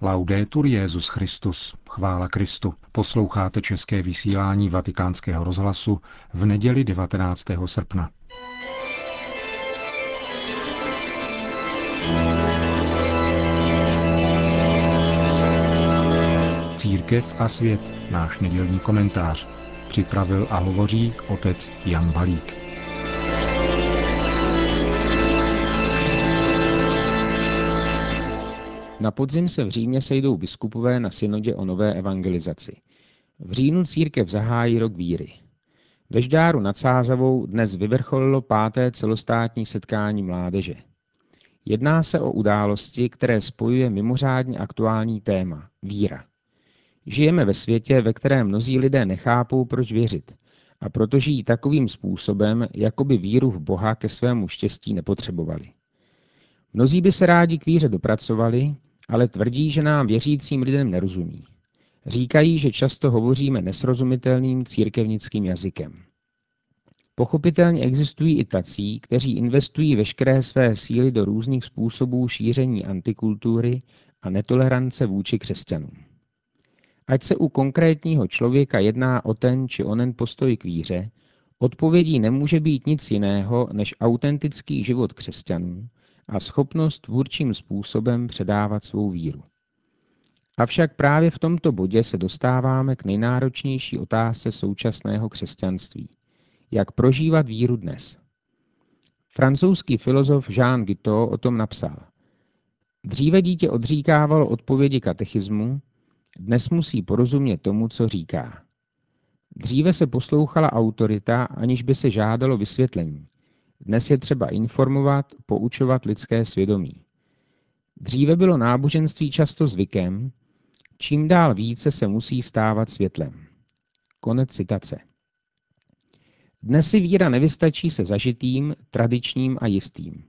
Laudetur Jezus Christus, chvála Kristu. Posloucháte české vysílání Vatikánského rozhlasu v neděli 19. srpna. Církev a svět, náš nedělní komentář. Připravil a hovoří otec Jan Balík. Na podzim se v Římě sejdou biskupové na synodě o nové evangelizaci. V říjnu církev zahájí rok víry. Ve Ždáru nad Sázavou dnes vyvrcholilo páté celostátní setkání mládeže. Jedná se o události, které spojuje mimořádně aktuální téma – víra. Žijeme ve světě, ve kterém mnozí lidé nechápou, proč věřit, a proto žijí takovým způsobem, jako by víru v Boha ke svému štěstí nepotřebovali. Mnozí by se rádi k víře dopracovali, ale tvrdí, že nám věřícím lidem nerozumí. Říkají, že často hovoříme nesrozumitelným církevnickým jazykem. Pochopitelně existují i tací, kteří investují veškeré své síly do různých způsobů šíření antikultury a netolerance vůči křesťanům. Ať se u konkrétního člověka jedná o ten či onen postoj k víře, odpovědí nemůže být nic jiného než autentický život křesťanů, a schopnost tvůrčím způsobem předávat svou víru. Avšak právě v tomto bodě se dostáváme k nejnáročnější otázce současného křesťanství. Jak prožívat víru dnes? Francouzský filozof Jean Guiteau o tom napsal. Dříve dítě odříkávalo odpovědi katechismu, dnes musí porozumět tomu, co říká. Dříve se poslouchala autorita, aniž by se žádalo vysvětlení. Dnes je třeba informovat, poučovat lidské svědomí. Dříve bylo náboženství často zvykem, čím dál více se musí stávat světlem. Konec citace. Dnes si víra nevystačí se zažitým, tradičním a jistým.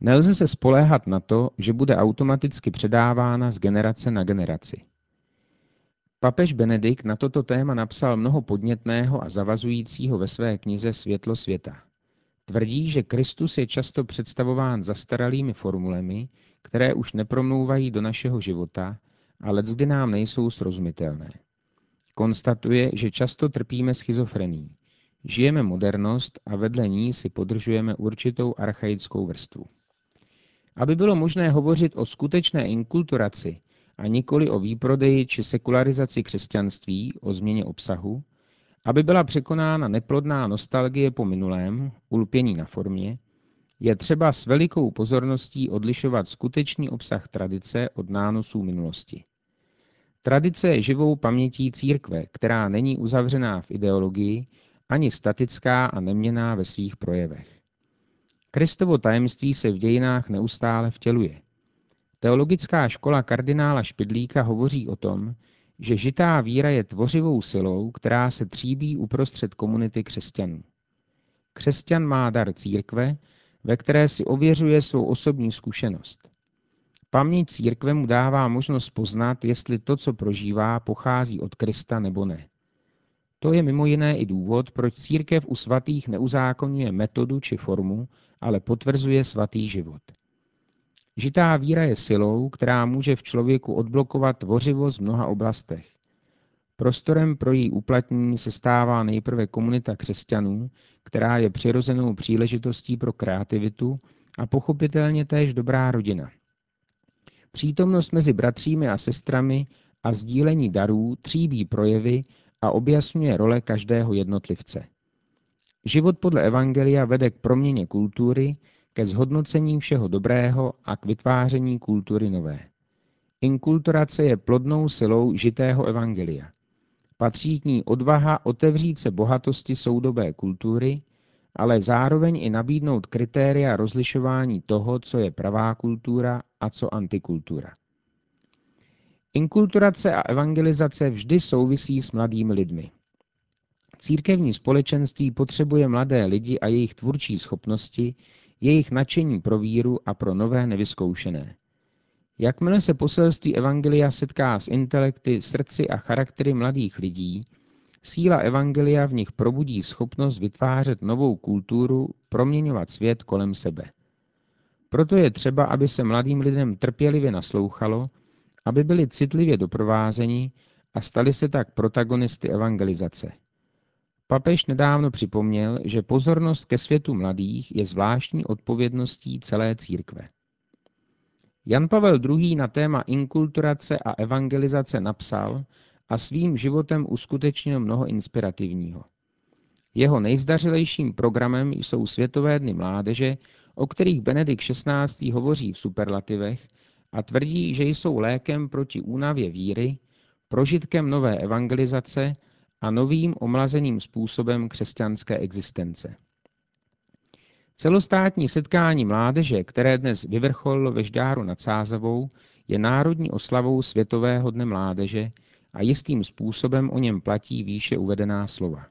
Nelze se spoléhat na to, že bude automaticky předávána z generace na generaci. Papež Benedikt na toto téma napsal mnoho podnětného a zavazujícího ve své knize Světlo světa. Tvrdí, že Kristus je často představován zastaralými formulemi, které už nepromlouvají do našeho života, ale zde nám nejsou srozumitelné. Konstatuje, že často trpíme schizofrení. Žijeme modernost a vedle ní si podržujeme určitou archaickou vrstvu. Aby bylo možné hovořit o skutečné inkulturaci a nikoli o výprodeji či sekularizaci křesťanství, o změně obsahu, aby byla překonána neplodná nostalgie po minulém, ulpění na formě, je třeba s velikou pozorností odlišovat skutečný obsah tradice od nánosů minulosti. Tradice je živou pamětí církve, která není uzavřená v ideologii, ani statická a neměná ve svých projevech. Kristovo tajemství se v dějinách neustále vtěluje. Teologická škola kardinála Špidlíka hovoří o tom, že žitá víra je tvořivou silou, která se tříbí uprostřed komunity křesťanů. Křesťan má dar církve, ve které si ověřuje svou osobní zkušenost. Paměť církve mu dává možnost poznat, jestli to, co prožívá, pochází od Krista nebo ne. To je mimo jiné i důvod, proč církev u svatých neuzákonňuje metodu či formu, ale potvrzuje svatý život. Žitá víra je silou, která může v člověku odblokovat tvořivost v mnoha oblastech. Prostorem pro její uplatnění se stává nejprve komunita křesťanů, která je přirozenou příležitostí pro kreativitu a pochopitelně též dobrá rodina. Přítomnost mezi bratřími a sestrami a sdílení darů tříbí projevy a objasňuje role každého jednotlivce. Život podle Evangelia vede k proměně kultury, ke zhodnocení všeho dobrého a k vytváření kultury nové. Inkulturace je plodnou silou žitého evangelia. Patří k ní odvaha otevřít se bohatosti soudobé kultury, ale zároveň i nabídnout kritéria rozlišování toho, co je pravá kultura a co antikultura. Inkulturace a evangelizace vždy souvisí s mladými lidmi. Církevní společenství potřebuje mladé lidi a jejich tvůrčí schopnosti, jejich nadšení pro víru a pro nové nevyzkoušené. Jakmile se poselství Evangelia setká s intelekty, srdci a charaktery mladých lidí, síla Evangelia v nich probudí schopnost vytvářet novou kulturu, proměňovat svět kolem sebe. Proto je třeba, aby se mladým lidem trpělivě naslouchalo aby byli citlivě doprovázeni a stali se tak protagonisty evangelizace. Papež nedávno připomněl, že pozornost ke světu mladých je zvláštní odpovědností celé církve. Jan Pavel II. na téma inkulturace a evangelizace napsal a svým životem uskutečnil mnoho inspirativního. Jeho nejzdařilejším programem jsou Světové dny mládeže, o kterých Benedikt XVI. hovoří v superlativech a tvrdí, že jsou lékem proti únavě víry, prožitkem nové evangelizace a novým omlazeným způsobem křesťanské existence. Celostátní setkání mládeže, které dnes vyvrcholilo ve Žďáru nad Sázavou, je národní oslavou Světového dne mládeže a jistým způsobem o něm platí výše uvedená slova.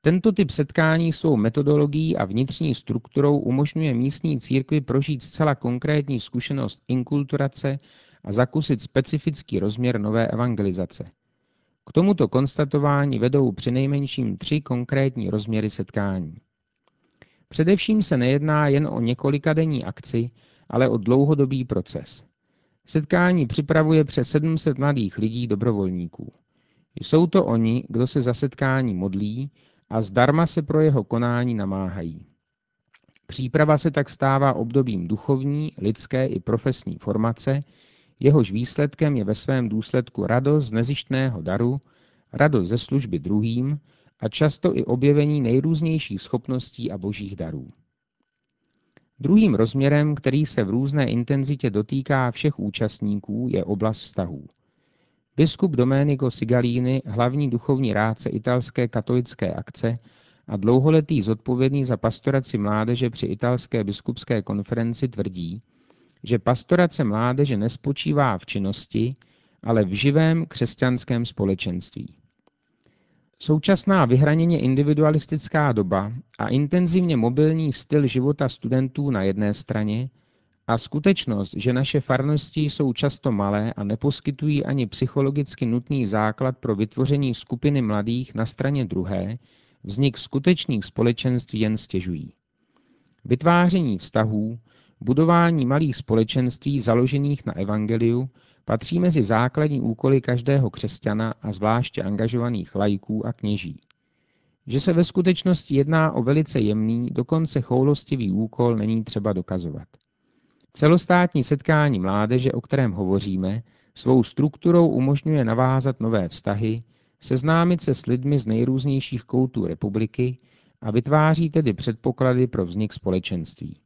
Tento typ setkání svou metodologií a vnitřní strukturou umožňuje místní církvi prožít zcela konkrétní zkušenost inkulturace a zakusit specifický rozměr nové evangelizace. K tomuto konstatování vedou přinejmenším tři konkrétní rozměry setkání. Především se nejedná jen o několikadenní akci, ale o dlouhodobý proces. Setkání připravuje přes 700 mladých lidí dobrovolníků. Jsou to oni, kdo se za setkání modlí a zdarma se pro jeho konání namáhají. Příprava se tak stává obdobím duchovní, lidské i profesní formace, jehož výsledkem je ve svém důsledku radost z nezištného daru, radost ze služby druhým a často i objevení nejrůznějších schopností a božích darů. Druhým rozměrem, který se v různé intenzitě dotýká všech účastníků, je oblast vztahů. Biskup Domenico Sigalini, hlavní duchovní rádce italské katolické akce a dlouholetý zodpovědný za pastoraci mládeže při italské biskupské konferenci tvrdí, že pastorace mládeže nespočívá v činnosti, ale v živém křesťanském společenství. Současná vyhraněně individualistická doba a intenzivně mobilní styl života studentů na jedné straně a skutečnost, že naše farnosti jsou často malé a neposkytují ani psychologicky nutný základ pro vytvoření skupiny mladých na straně druhé, vznik skutečných společenství jen stěžují. Vytváření vztahů, budování malých společenství založených na evangeliu patří mezi základní úkoly každého křesťana a zvláště angažovaných lajků a kněží. Že se ve skutečnosti jedná o velice jemný, dokonce choulostivý úkol, není třeba dokazovat. Celostátní setkání mládeže, o kterém hovoříme, svou strukturou umožňuje navázat nové vztahy, seznámit se s lidmi z nejrůznějších koutů republiky a vytváří tedy předpoklady pro vznik společenství.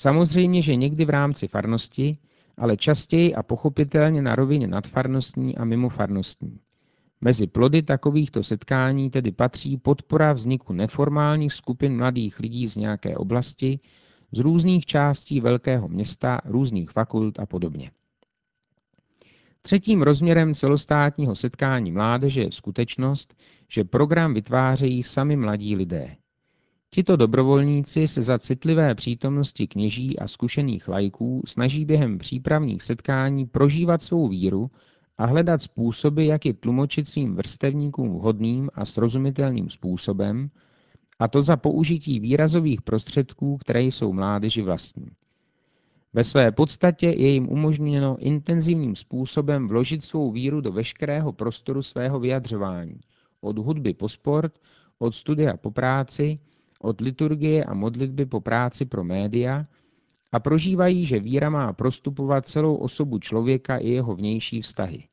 Samozřejmě, že někdy v rámci farnosti, ale častěji a pochopitelně na rovině nadfarnostní a mimofarnostní. Mezi plody takovýchto setkání tedy patří podpora vzniku neformálních skupin mladých lidí z nějaké oblasti, z různých částí velkého města, různých fakult a podobně. Třetím rozměrem celostátního setkání mládeže je skutečnost, že program vytvářejí sami mladí lidé. Tito dobrovolníci se za citlivé přítomnosti kněží a zkušených lajků snaží během přípravných setkání prožívat svou víru a hledat způsoby, jak ji tlumočit svým vrstevníkům vhodným a srozumitelným způsobem, a to za použití výrazových prostředků, které jsou mládeži vlastní. Ve své podstatě je jim umožněno intenzivním způsobem vložit svou víru do veškerého prostoru svého vyjadřování, od hudby po sport, od studia po práci, od liturgie a modlitby po práci pro média a prožívají, že víra má prostupovat celou osobu člověka i jeho vnější vztahy.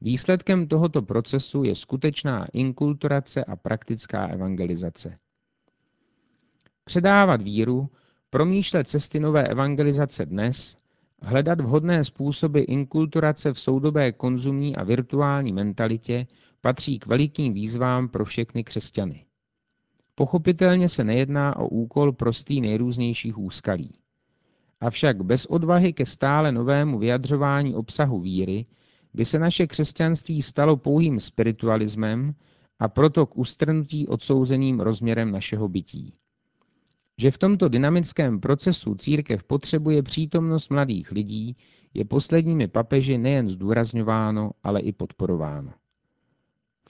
Výsledkem tohoto procesu je skutečná inkulturace a praktická evangelizace. Předávat víru, promýšlet cesty nové evangelizace dnes, hledat vhodné způsoby inkulturace v soudobé konzumní a virtuální mentalitě patří k velikým výzvám pro všechny křesťany. Pochopitelně se nejedná o úkol prostý nejrůznějších úskalí. Avšak bez odvahy ke stále novému vyjadřování obsahu víry by se naše křesťanství stalo pouhým spiritualismem a proto k ustrnutí odsouzeným rozměrem našeho bytí. Že v tomto dynamickém procesu církev potřebuje přítomnost mladých lidí, je posledními papeži nejen zdůrazňováno, ale i podporováno.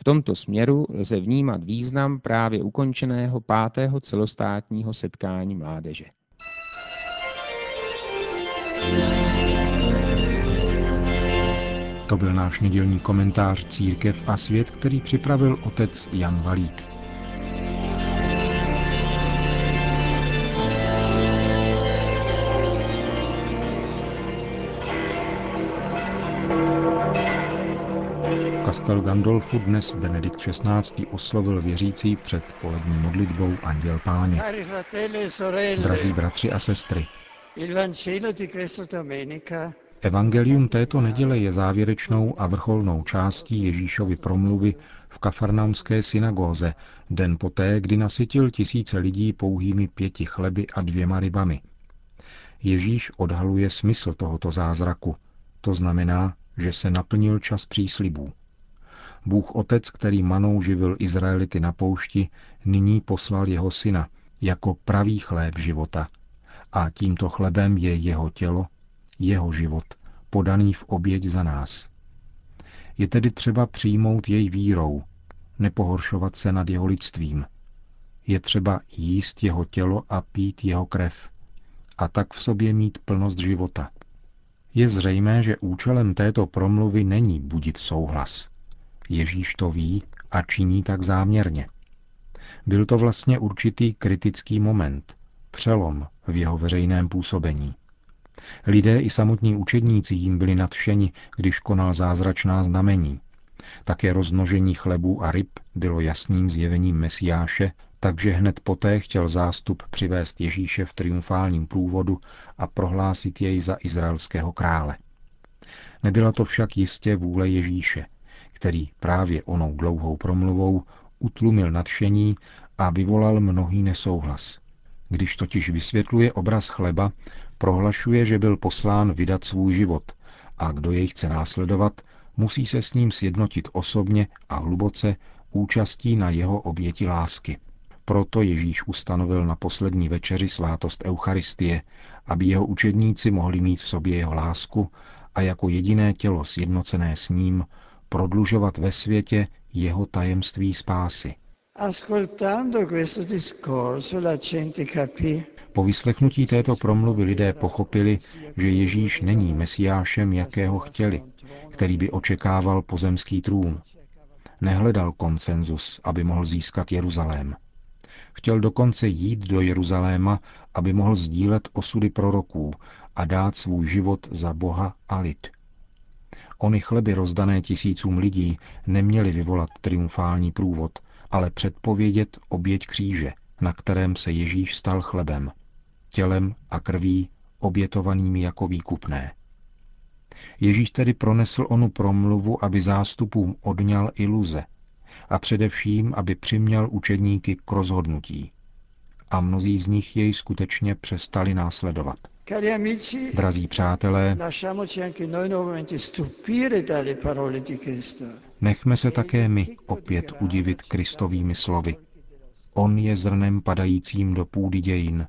V tomto směru lze vnímat význam právě ukončeného pátého celostátního setkání mládeže. To byl náš nedělní komentář Církev a svět, který připravil otec Jan Valík. Castel Gandolfu dnes Benedikt XVI. oslovil věřící před polední modlitbou Anděl Páně. E Drazí bratři a sestry, Evangelium této neděle je závěrečnou a vrcholnou částí Ježíšovy promluvy v kafarnaumské synagóze, den poté, kdy nasytil tisíce lidí pouhými pěti chleby a dvěma rybami. Ježíš odhaluje smysl tohoto zázraku. To znamená, že se naplnil čas příslibů. Bůh Otec, který manou živil Izraelity na poušti, nyní poslal jeho syna jako pravý chléb života. A tímto chlebem je jeho tělo, jeho život, podaný v oběť za nás. Je tedy třeba přijmout jej vírou, nepohoršovat se nad jeho lidstvím. Je třeba jíst jeho tělo a pít jeho krev a tak v sobě mít plnost života. Je zřejmé, že účelem této promluvy není budit souhlas. Ježíš to ví a činí tak záměrně. Byl to vlastně určitý kritický moment, přelom v jeho veřejném působení. Lidé i samotní učedníci jim byli nadšeni, když konal zázračná znamení. Také rozmnožení chlebů a ryb bylo jasným zjevením Mesiáše, takže hned poté chtěl zástup přivést Ježíše v triumfálním průvodu a prohlásit jej za izraelského krále. Nebyla to však jistě vůle Ježíše, který právě onou dlouhou promluvou utlumil nadšení a vyvolal mnohý nesouhlas. Když totiž vysvětluje obraz chleba, prohlašuje, že byl poslán vydat svůj život a kdo jej chce následovat, musí se s ním sjednotit osobně a hluboce účastí na jeho oběti lásky. Proto Ježíš ustanovil na poslední večeři svátost Eucharistie, aby jeho učedníci mohli mít v sobě jeho lásku a jako jediné tělo sjednocené s ním prodlužovat ve světě jeho tajemství spásy. Po vyslechnutí této promluvy lidé pochopili, že Ježíš není mesiášem, jakého chtěli, který by očekával pozemský trůn. Nehledal konsenzus, aby mohl získat Jeruzalém. Chtěl dokonce jít do Jeruzaléma, aby mohl sdílet osudy proroků a dát svůj život za Boha a lid. Ony chleby rozdané tisícům lidí neměly vyvolat triumfální průvod, ale předpovědět oběť kříže, na kterém se Ježíš stal chlebem, tělem a krví obětovanými jako výkupné. Ježíš tedy pronesl onu promluvu, aby zástupům odňal iluze a především, aby přiměl učedníky k rozhodnutí. A mnozí z nich jej skutečně přestali následovat. Drazí přátelé, nechme se také my opět udivit Kristovými slovy. On je zrnem padajícím do půdy dějin,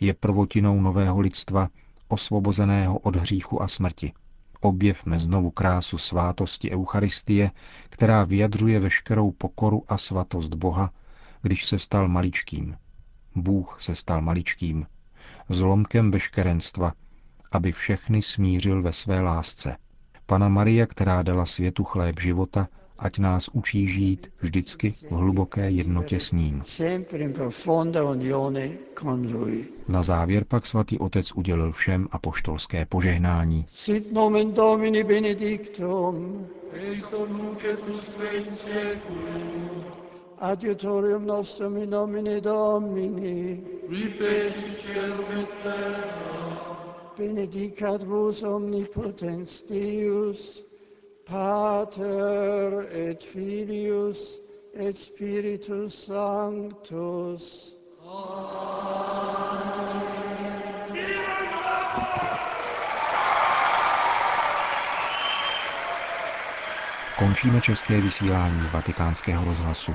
je prvotinou nového lidstva, osvobozeného od hříchu a smrti. Objevme znovu krásu svátosti Eucharistie, která vyjadřuje veškerou pokoru a svatost Boha, když se stal maličkým. Bůh se stal maličkým, zlomkem veškerenstva, aby všechny smířil ve své lásce. Pana Maria, která dala světu chléb života, ať nás učí žít vždycky v hluboké jednotě s ním. Na závěr pak svatý otec udělil všem apoštolské požehnání. Sit nomen Domini benedictum. Adiutorium nostrum in nomine Domini. Benedicat vos omnipotens Deus, Pater et Filius et Spiritus Sanctus. Končíme české vysílání vatikánského rozhlasu.